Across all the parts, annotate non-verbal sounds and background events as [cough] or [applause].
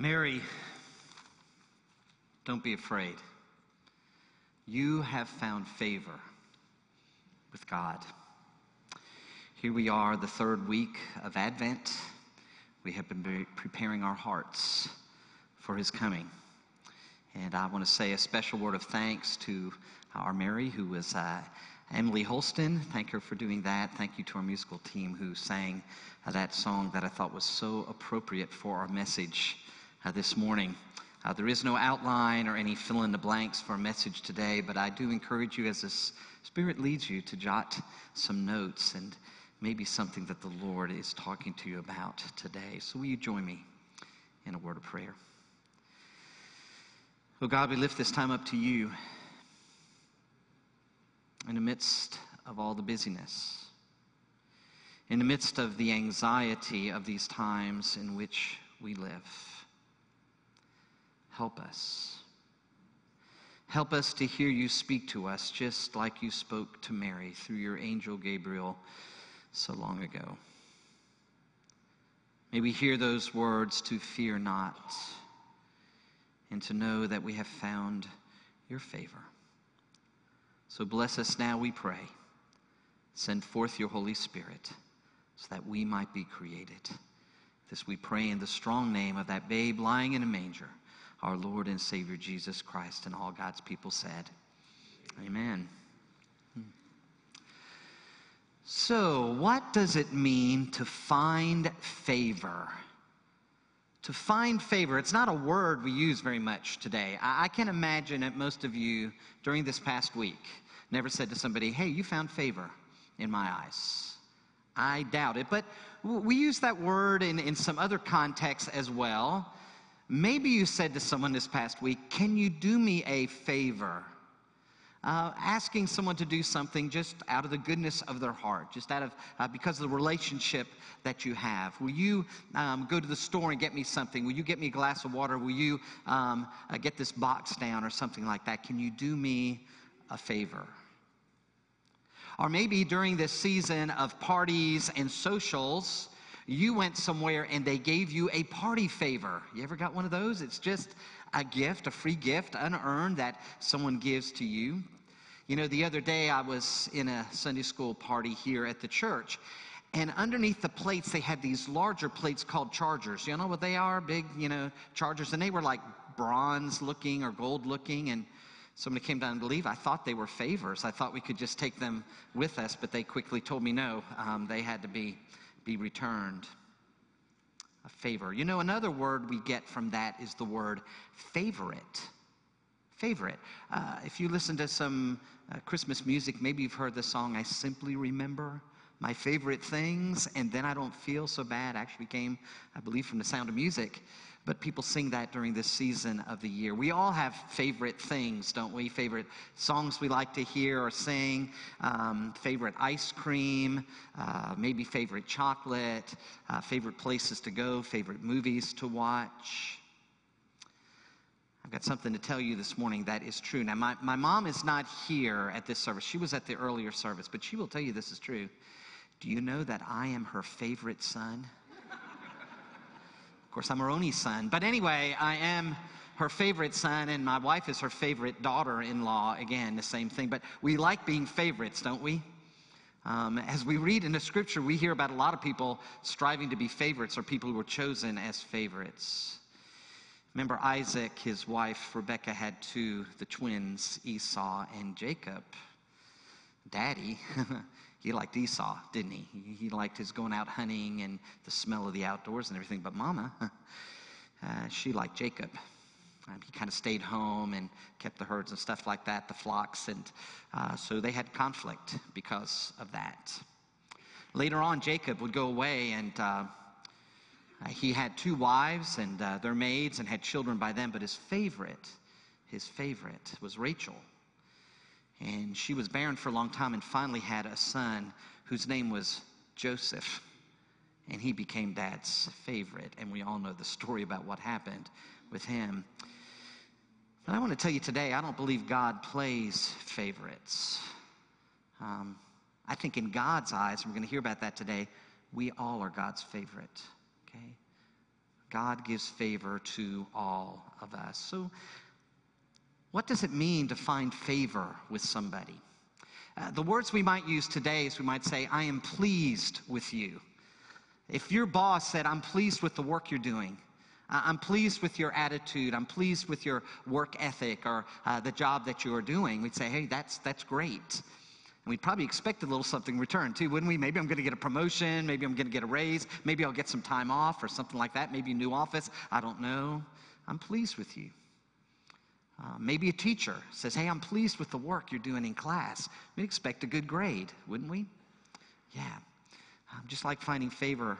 Mary, don't be afraid. You have found favor with God. Here we are, the third week of Advent. We have been preparing our hearts for his coming. And I want to say a special word of thanks to our Mary, who was uh, Emily Holston. Thank her for doing that. Thank you to our musical team who sang that song that I thought was so appropriate for our message uh, this morning. Uh, there is no outline or any fill in the blanks for a message today, but I do encourage you as the Spirit leads you to jot some notes and maybe something that the Lord is talking to you about today. So, will you join me in a word of prayer? Oh God, we lift this time up to you in the midst of all the busyness, in the midst of the anxiety of these times in which we live. Help us. Help us to hear you speak to us just like you spoke to Mary through your angel Gabriel so long ago. May we hear those words to fear not and to know that we have found your favor. So bless us now, we pray. Send forth your Holy Spirit so that we might be created. This we pray in the strong name of that babe lying in a manger our Lord and Savior Jesus Christ. And all God's people said, Amen. So, what does it mean to find favor? To find favor, it's not a word we use very much today. I, can imagine that most of you during this past week never said to somebody, Hey, you found favor in my eyes. I doubt it. But we use that word in, in some other contexts as well. Maybe you said to someone this past week, Can you do me a favor? Uh, asking someone to do something just out of the goodness of their heart, just out of uh, because of the relationship that you have. Will you um, go to the store and get me something? Will you get me a glass of water? Will you um, uh, get this box down or something like that? Can you do me a favor? Or maybe during this season of parties and socials, you went somewhere and they gave you a party favor. You ever got one of those? It's just a gift, a free gift, unearned that someone gives to you. You know, the other day I was in a Sunday school party here at the church, and underneath the plates, they had these larger plates called chargers. You know what they are? Big, you know, chargers. And they were like bronze looking or gold looking. And somebody came down to leave. I thought they were favors. I thought we could just take them with us, but they quickly told me no, um, they had to be be returned. A favor. You know, another word we get from that is the word favorite. Favorite. Uh, if you listen to some uh, Christmas music, maybe you've heard the song, I Simply Remember my favorite things, and then I don't feel so bad. Actually, came, I believe, from the sound of music but people sing that during this season of the year. We all have favorite things, don't we? Favorite songs we like to hear or sing, um, favorite ice cream, uh, maybe favorite chocolate, uh, favorite places to go, favorite movies to watch. I've got something to tell you this morning that is true. Now, my, my mom is not here at this service. She was at the earlier service, but she will tell you this is true. Do you know that I am her favorite son? Of course, I'm her only son. But anyway, I am her favorite son, and my wife is her favorite daughter in law. Again, the same thing. But we like being favorites, don't we? Um, as we read in the scripture, we hear about a lot of people striving to be favorites or people who were chosen as favorites. Remember, Isaac, his wife Rebecca, had two, the twins, Esau and Jacob. Daddy [laughs] he liked Esau, didn't he? He liked his going out hunting and the smell of the outdoors and everything. But Mama, uh, she liked Jacob. Um, he kind of stayed home and kept the herds and stuff like that, the flocks, and uh, so they had conflict because of that. Later on, Jacob would go away and uh, he had two wives and uh, their maids and had children by them, but his favorite, his favorite was Rachel. And she was barren for a long time and finally had a son whose name was Joseph. And he became dad's favorite. And we all know the story about what happened with him. But I want to tell you today, I don't believe God plays favorites. Um, I think in God's eyes, and we're going to hear about that today, we all are God's favorite. Okay? God gives favor to all of us. So, what does it mean to find favor with somebody? Uh, the words we might use today is we might say, I am pleased with you. If your boss said, I'm pleased with the work you're doing, I'm pleased with your attitude, I'm pleased with your work ethic or uh, the job that you are doing, we'd say, hey, that's, that's great. And we'd probably expect a little something in return too, wouldn't we? Maybe I'm going to get a promotion, maybe I'm going to get a raise, maybe I'll get some time off or something like that, maybe a new office. I don't know. I'm pleased with you. Uh, maybe a teacher says, Hey, I'm pleased with the work you're doing in class. We'd expect a good grade, wouldn't we? Yeah. Um, just like finding favor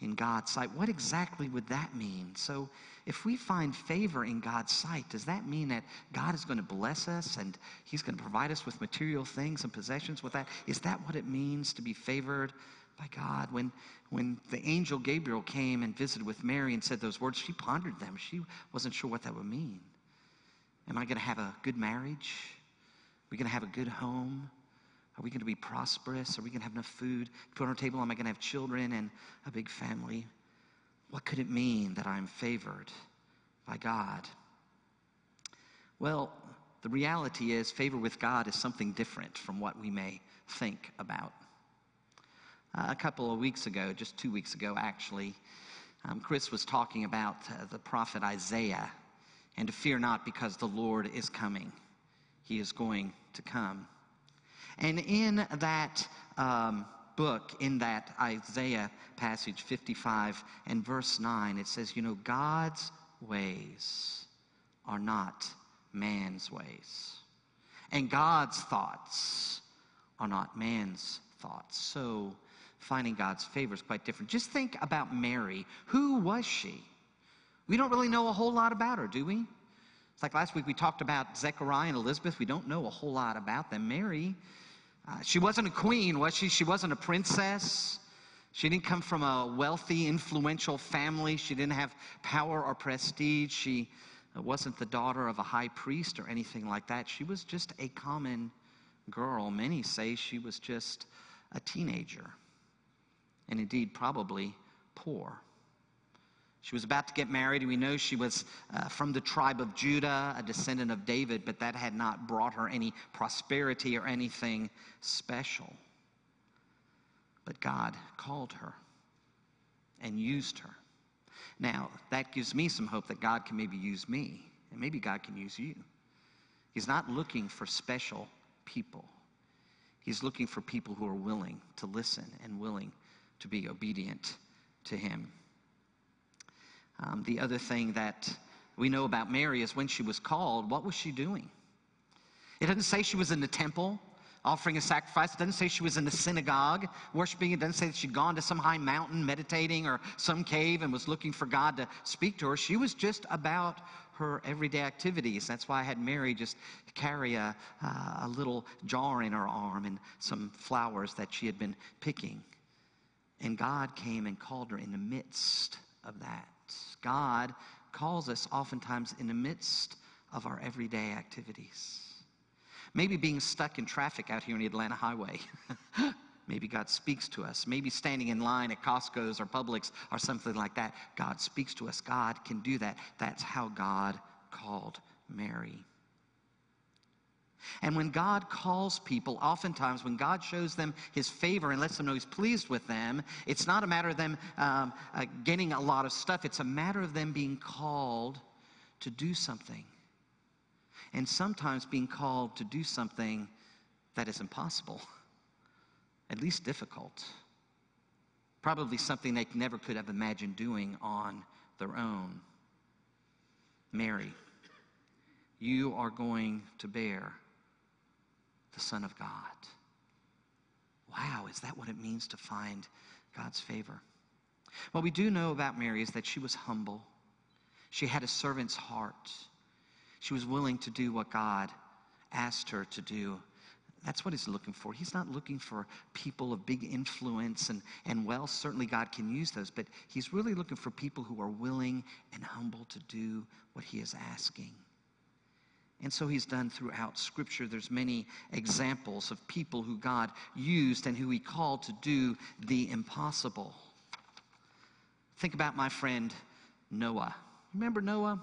in God's sight. What exactly would that mean? So, if we find favor in God's sight, does that mean that God is going to bless us and He's going to provide us with material things and possessions with that? Is that what it means to be favored by God? When, when the angel Gabriel came and visited with Mary and said those words, she pondered them. She wasn't sure what that would mean. Am I going to have a good marriage? Are we going to have a good home? Are we going to be prosperous? Are we going to have enough food to put on our table? Am I going to have children and a big family? What could it mean that I'm favored by God? Well, the reality is, favor with God is something different from what we may think about. Uh, a couple of weeks ago, just two weeks ago actually, um, Chris was talking about uh, the prophet Isaiah and to fear not because the Lord is coming. He is going to come. And in that um, book, in that Isaiah passage 55 and verse 9, it says, You know, God's ways are not man's ways, and God's thoughts are not man's thoughts. So, finding God's favor is quite different. Just think about Mary. Who was she? We don't really know a whole lot about her, do we? It's like last week we talked about Zechariah and Elizabeth. We don't know a whole lot about them. Mary, uh, she wasn't a queen, was she? She wasn't a princess. She didn't come from a wealthy, influential family. She didn't have power or prestige. She uh, wasn't the daughter of a high priest or anything like that. She was just a common girl. Many say she was just a teenager, and indeed, probably poor. She was about to get married, and we know she was uh, from the tribe of Judah, a descendant of David, but that had not brought her any prosperity or anything special. But God called her and used her. Now, that gives me some hope that God can maybe use me, and maybe God can use you. He's not looking for special people, He's looking for people who are willing to listen and willing to be obedient to Him. Um, the other thing that we know about Mary is when she was called, what was she doing? It doesn't say she was in the temple offering a sacrifice. It doesn't say she was in the synagogue worshiping. It doesn't say that she'd gone to some high mountain meditating or some cave and was looking for God to speak to her. She was just about her everyday activities. That's why I had Mary just carry a, uh, a little jar in her arm and some flowers that she had been picking. And God came and called her in the midst of that. God calls us oftentimes in the midst of our everyday activities. Maybe being stuck in traffic out here on the Atlanta highway. [laughs] Maybe God speaks to us. Maybe standing in line at Costco's or Publix or something like that. God speaks to us. God can do that. That's how God called Mary. And when God calls people, oftentimes when God shows them his favor and lets them know he's pleased with them, it's not a matter of them um, uh, getting a lot of stuff, it's a matter of them being called to do something. And sometimes being called to do something that is impossible, [laughs] at least difficult. Probably something they never could have imagined doing on their own. Mary, you are going to bear the Son of God. Wow, is that what it means to find God's favor? What we do know about Mary is that she was humble. She had a servant's heart. She was willing to do what God asked her to do. That's what he's looking for. He's not looking for people of big influence and, and well, certainly God can use those, but he's really looking for people who are willing and humble to do what he is asking. And so he's done throughout Scripture. There's many examples of people who God used and who he called to do the impossible. Think about my friend Noah. Remember Noah?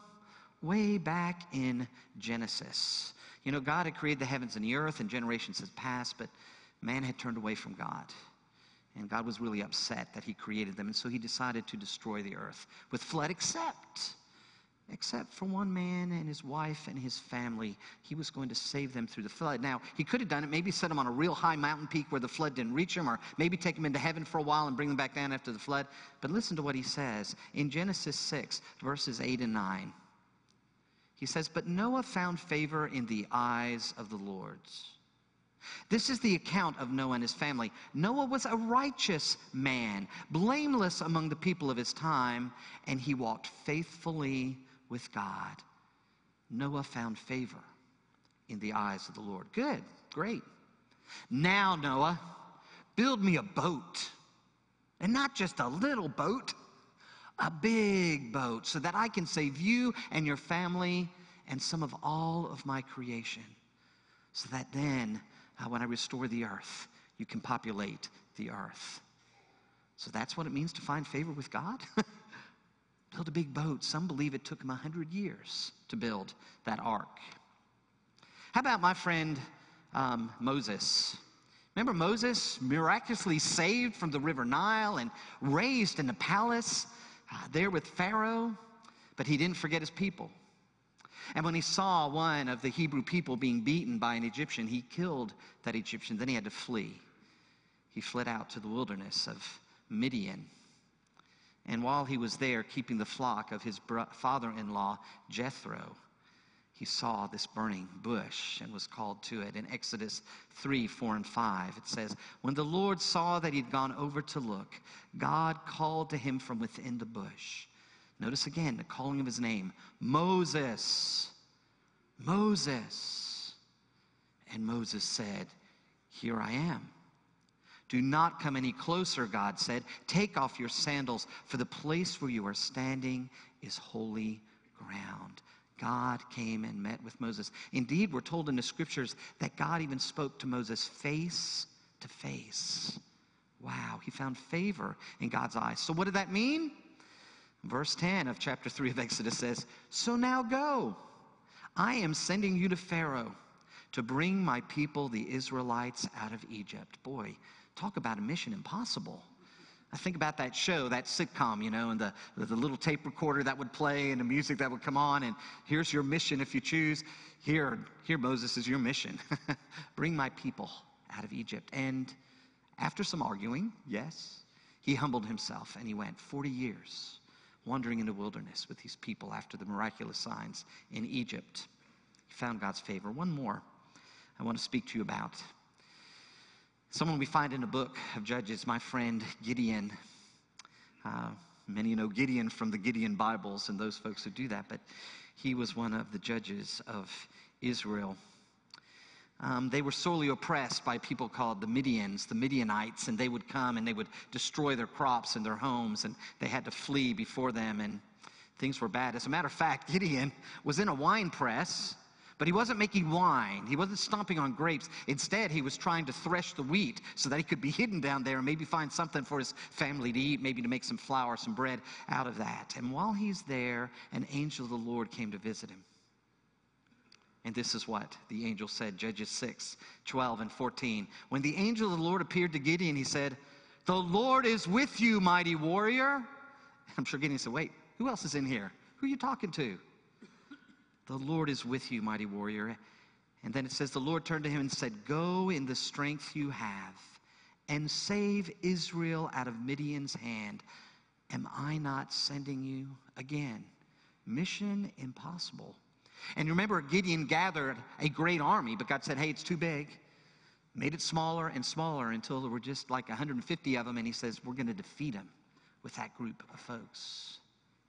Way back in Genesis. You know, God had created the heavens and the earth, and generations had passed, but man had turned away from God. And God was really upset that he created them, and so he decided to destroy the earth with flood, except except for one man and his wife and his family. He was going to save them through the flood. Now, he could have done it, maybe set them on a real high mountain peak where the flood didn't reach them, or maybe take them into heaven for a while and bring them back down after the flood. But listen to what he says in Genesis 6, verses 8 and 9. He says, But Noah found favor in the eyes of the Lord's. This is the account of Noah and his family. Noah was a righteous man, blameless among the people of his time, and he walked faithfully with God. Noah found favor in the eyes of the Lord. Good, great. Now, Noah, build me a boat. And not just a little boat, a big boat, so that I can save you and your family and some of all of my creation. So that then, uh, when I restore the earth, you can populate the earth. So that's what it means to find favor with God? [laughs] build a big boat. Some believe it took him 100 years to build that ark. How about my friend um, Moses? Remember Moses, miraculously saved from the river Nile and raised in the palace uh, there with Pharaoh, but he didn't forget his people. And when he saw one of the Hebrew people being beaten by an Egyptian, he killed that Egyptian. Then he had to flee. He fled out to the wilderness of Midian. And while he was there keeping the flock of his father in law, Jethro, he saw this burning bush and was called to it. In Exodus 3 4 and 5, it says, When the Lord saw that he'd gone over to look, God called to him from within the bush. Notice again the calling of his name Moses, Moses. And Moses said, Here I am. Do not come any closer, God said. Take off your sandals, for the place where you are standing is holy ground. God came and met with Moses. Indeed, we're told in the scriptures that God even spoke to Moses face to face. Wow, he found favor in God's eyes. So, what did that mean? Verse 10 of chapter 3 of Exodus says, So now go. I am sending you to Pharaoh to bring my people, the Israelites, out of Egypt. Boy, Talk about a mission impossible. I think about that show, that sitcom, you know, and the, the little tape recorder that would play and the music that would come on, and here's your mission if you choose. Here, here, Moses, is your mission. [laughs] Bring my people out of Egypt. And after some arguing, yes, he humbled himself and he went 40 years wandering in the wilderness with these people after the miraculous signs in Egypt. He found God's favor. One more I want to speak to you about. Someone we find in the book of Judges, my friend Gideon. Uh, many know Gideon from the Gideon Bibles and those folks who do that, but he was one of the judges of Israel. Um, they were sorely oppressed by people called the Midians, the Midianites, and they would come and they would destroy their crops and their homes, and they had to flee before them, and things were bad. As a matter of fact, [laughs] Gideon was in a wine press but he wasn't making wine. He wasn't stomping on grapes. Instead, he was trying to thresh the wheat so that he could be hidden down there and maybe find something for his family to eat, maybe to make some flour, some bread out of that. And while he's there, an angel of the Lord came to visit him. And this is what the angel said, Judges 6, 12 and 14. When the angel of the Lord appeared to Gideon, he said, The Lord is with you, mighty warrior. [laughs] I'm sure Gideon said, Wait, who else is in here? Who are you talking to? The Lord is with you, mighty warrior. And then it says, The Lord turned to him and said, Go in the strength you have and save Israel out of Midian's hand. Am I not sending you again? Mission impossible. And remember, Gideon gathered a great army, but God said, Hey, it's too big. Made it smaller and smaller until there were just like 150 of them. And he says, We're going to defeat them with that group of folks.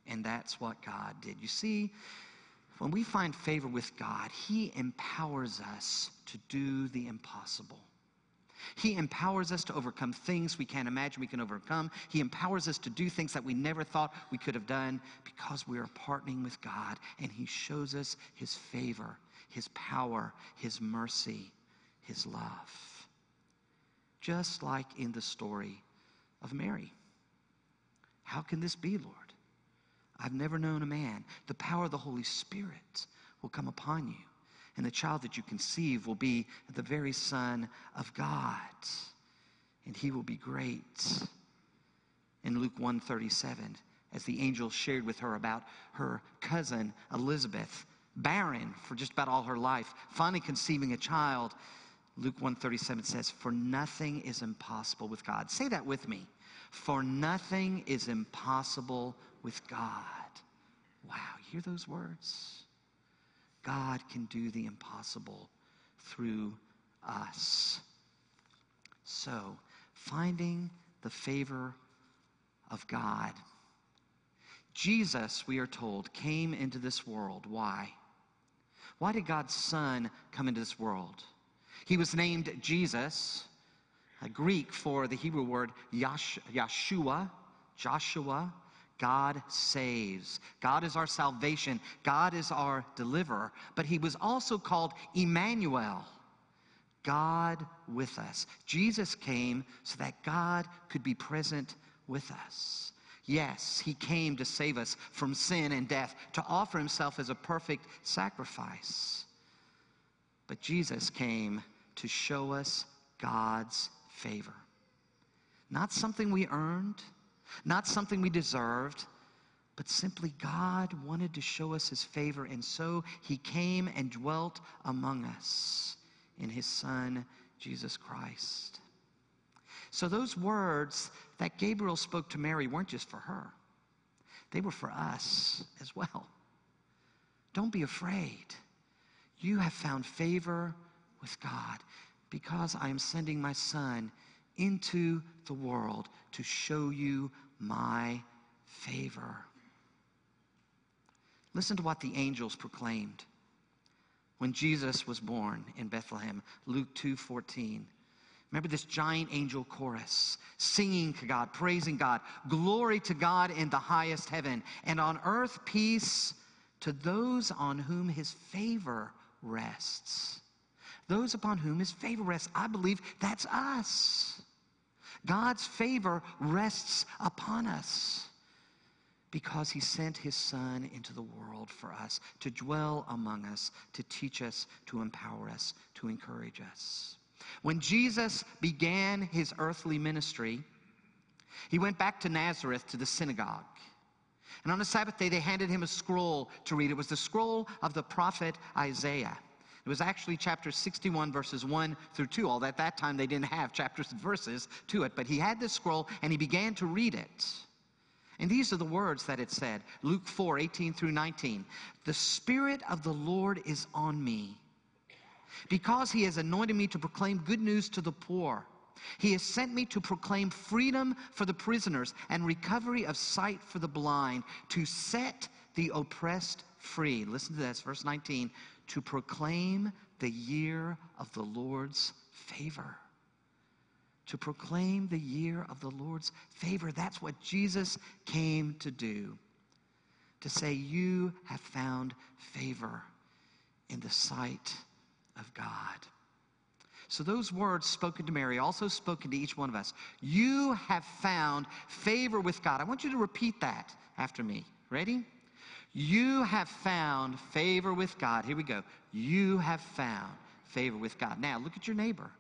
And that's what God did. You see, when we find favor with God, He empowers us to do the impossible. He empowers us to overcome things we can't imagine we can overcome. He empowers us to do things that we never thought we could have done because we are partnering with God and He shows us His favor, His power, His mercy, His love. Just like in the story of Mary. How can this be, Lord? I've never known a man. The power of the Holy Spirit will come upon you, and the child that you conceive will be the very Son of God, and he will be great. In Luke 137, as the angel shared with her about her cousin Elizabeth, barren for just about all her life, finally conceiving a child. Luke 137 says, For nothing is impossible with God. Say that with me. For nothing is impossible with God. Wow, hear those words? God can do the impossible through us. So, finding the favor of God. Jesus, we are told, came into this world. Why? Why did God's Son come into this world? He was named Jesus, a Greek for the Hebrew word Yash- Yeshua, Joshua. God saves. God is our salvation. God is our deliverer. But he was also called Emmanuel, God with us. Jesus came so that God could be present with us. Yes, he came to save us from sin and death, to offer himself as a perfect sacrifice. But Jesus came to show us God's favor. Not something we earned, not something we deserved, but simply God wanted to show us his favor, and so he came and dwelt among us in his Son, Jesus Christ. So those words that Gabriel spoke to Mary weren't just for her, they were for us as well. Don't be afraid. You have found favor with God because I am sending my son into the world to show you my favor. Listen to what the angels proclaimed when Jesus was born in Bethlehem, Luke 2:14. Remember this giant angel chorus singing to God, praising God. Glory to God in the highest heaven, and on earth peace to those on whom his favor rests. Those upon whom his favor rests. I believe that's us. God's favor rests upon us because he sent his son into the world for us to dwell among us, to teach us, to empower us, to encourage us. When Jesus began his earthly ministry, he went back to Nazareth to the synagogue. And on the Sabbath day, they handed him a scroll to read. It was the scroll of the prophet Isaiah. It was actually chapter 61, verses 1 through 2. Although at that time they didn't have chapters and verses to it, but he had this scroll and he began to read it. And these are the words that it said Luke 4 18 through 19. The Spirit of the Lord is on me because he has anointed me to proclaim good news to the poor. He has sent me to proclaim freedom for the prisoners and recovery of sight for the blind, to set the oppressed free. Listen to this, verse 19 to proclaim the year of the Lord's favor. To proclaim the year of the Lord's favor. That's what Jesus came to do. To say, You have found favor in the sight of God. So, those words spoken to Mary, also spoken to each one of us. You have found favor with God. I want you to repeat that after me. Ready? You have found favor with God. Here we go. You have found favor with God. Now, look at your neighbor.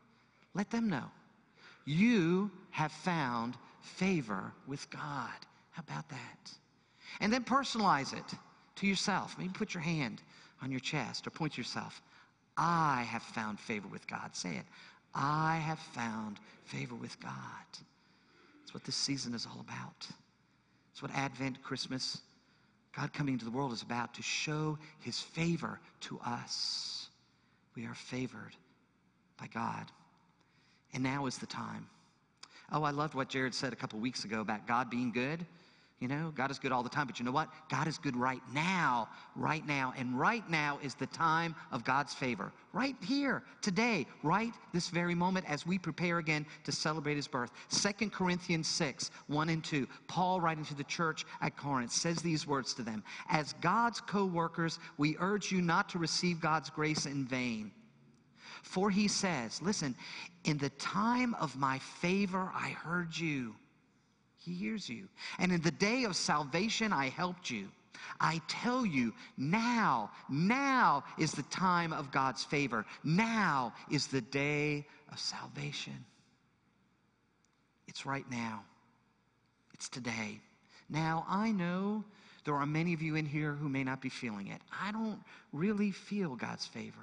Let them know. You have found favor with God. How about that? And then personalize it to yourself. Maybe put your hand on your chest or point to yourself. I have found favor with God. Say it. I have found favor with God. That's what this season is all about. It's what Advent, Christmas, God coming into the world is about to show his favor to us. We are favored by God. And now is the time. Oh, I loved what Jared said a couple weeks ago about God being good. You know, God is good all the time, but you know what? God is good right now, right now. And right now is the time of God's favor. Right here, today, right this very moment as we prepare again to celebrate his birth. Second Corinthians 6, 1 and 2. Paul, writing to the church at Corinth, says these words to them As God's co workers, we urge you not to receive God's grace in vain. For he says, listen, in the time of my favor, I heard you. He hears you. And in the day of salvation, I helped you. I tell you, now, now is the time of God's favor. Now is the day of salvation. It's right now. It's today. Now, I know there are many of you in here who may not be feeling it. I don't really feel God's favor.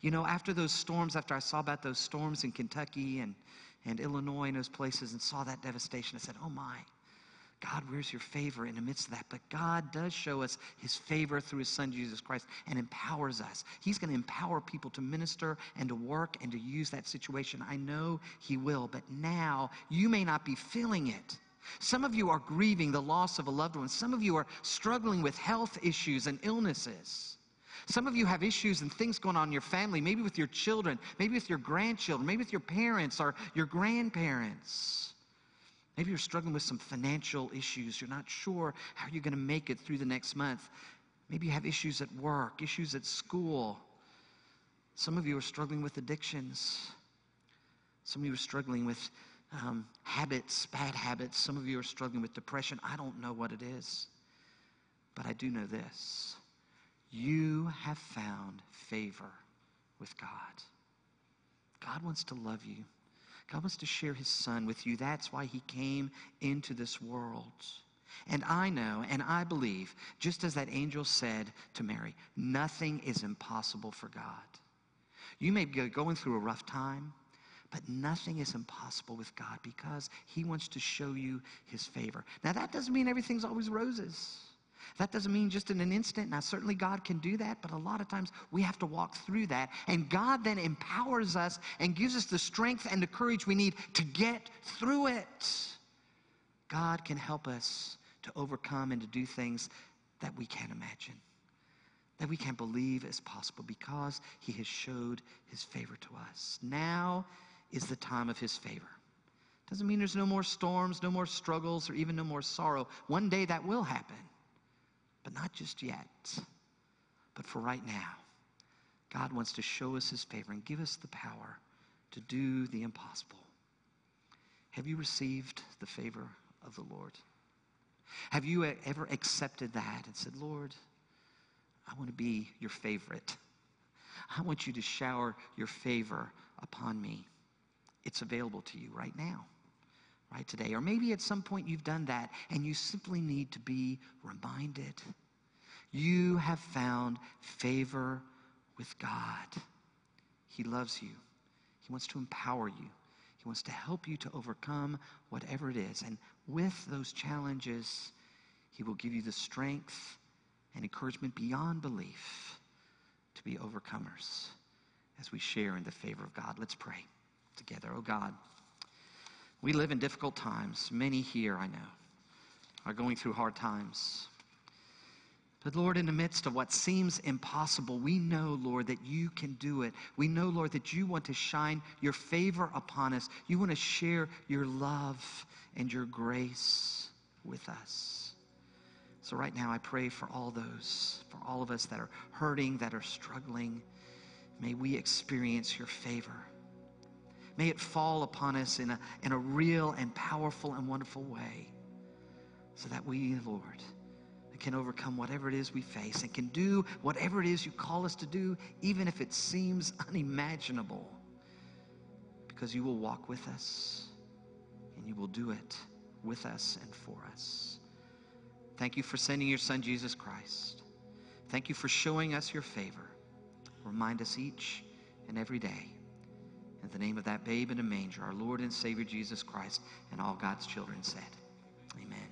You know, after those storms, after I saw about those storms in Kentucky and, and Illinois and those places and saw that devastation, I said, oh my, God, where's your favor in the midst of that? But God does show us his favor through his son, Jesus Christ, and empowers us. He's going to empower people to minister and to work and to use that situation. I know he will, but now you may not be feeling it. Some of you are grieving the loss of a loved one. Some of you are struggling with health issues and illnesses. Some of you have issues and things going on in your family, maybe with your children, maybe with your grandchildren, maybe with your parents or your grandparents. Maybe you're struggling with some financial issues. You're not sure how you're going to make it through the next month. Maybe you have issues at work, issues at school. Some of you are struggling with addictions. Some of you are struggling with um, habits, bad habits. Some of you are struggling with depression. I don't know what it is, but I do know this. You have found favor with God. God wants to love you. God wants to share his son with you. That's why he came into this world. And I know and I believe, just as that angel said to Mary, nothing is impossible for God. You may be going through a rough time, but nothing is impossible with God because he wants to show you his favor. Now, that doesn't mean everything's always roses. That doesn't mean just in an instant. Now, certainly God can do that, but a lot of times we have to walk through that. And God then empowers us and gives us the strength and the courage we need to get through it. God can help us to overcome and to do things that we can't imagine, that we can't believe is possible because He has showed His favor to us. Now is the time of His favor. Doesn't mean there's no more storms, no more struggles, or even no more sorrow. One day that will happen but not just yet. But for right now, God wants to show us his favor and give us the power to do the impossible. Have you received the favor of the Lord? Have you ever accepted that and said, Lord, I want to be your favorite? I want you to shower your favor upon me. It's available to you right now right today. Or maybe at some point you've done that and you simply need to be reminded. You have found favor with God. He loves you. He wants to empower you. He wants to help you to overcome whatever it is. And with those challenges, He will give you the strength and encouragement beyond belief to be overcomers as we share in the favor of God. Let's pray together. Oh God. We live in difficult times. Many here, I know, are going through hard times. But Lord, in the midst of what seems impossible, we know, Lord, that you can do it. We know, Lord, that you want to shine your favor upon us. You want to share your love and your grace with us. So, right now, I pray for all those, for all of us that are hurting, that are struggling. May we experience your favor. May it fall upon us in a, in a real and powerful and wonderful way so that we, Lord, can overcome whatever it is we face and can do whatever it is you call us to do, even if it seems [laughs] unimaginable, because you will walk with us and you will do it with us and for us. Thank you for sending your Son, Jesus Christ. Thank you for showing us your favor. Remind us each and every day in the name of that babe in a manger, our Lord and Savior Jesus Christ, and all God's children said, Amen.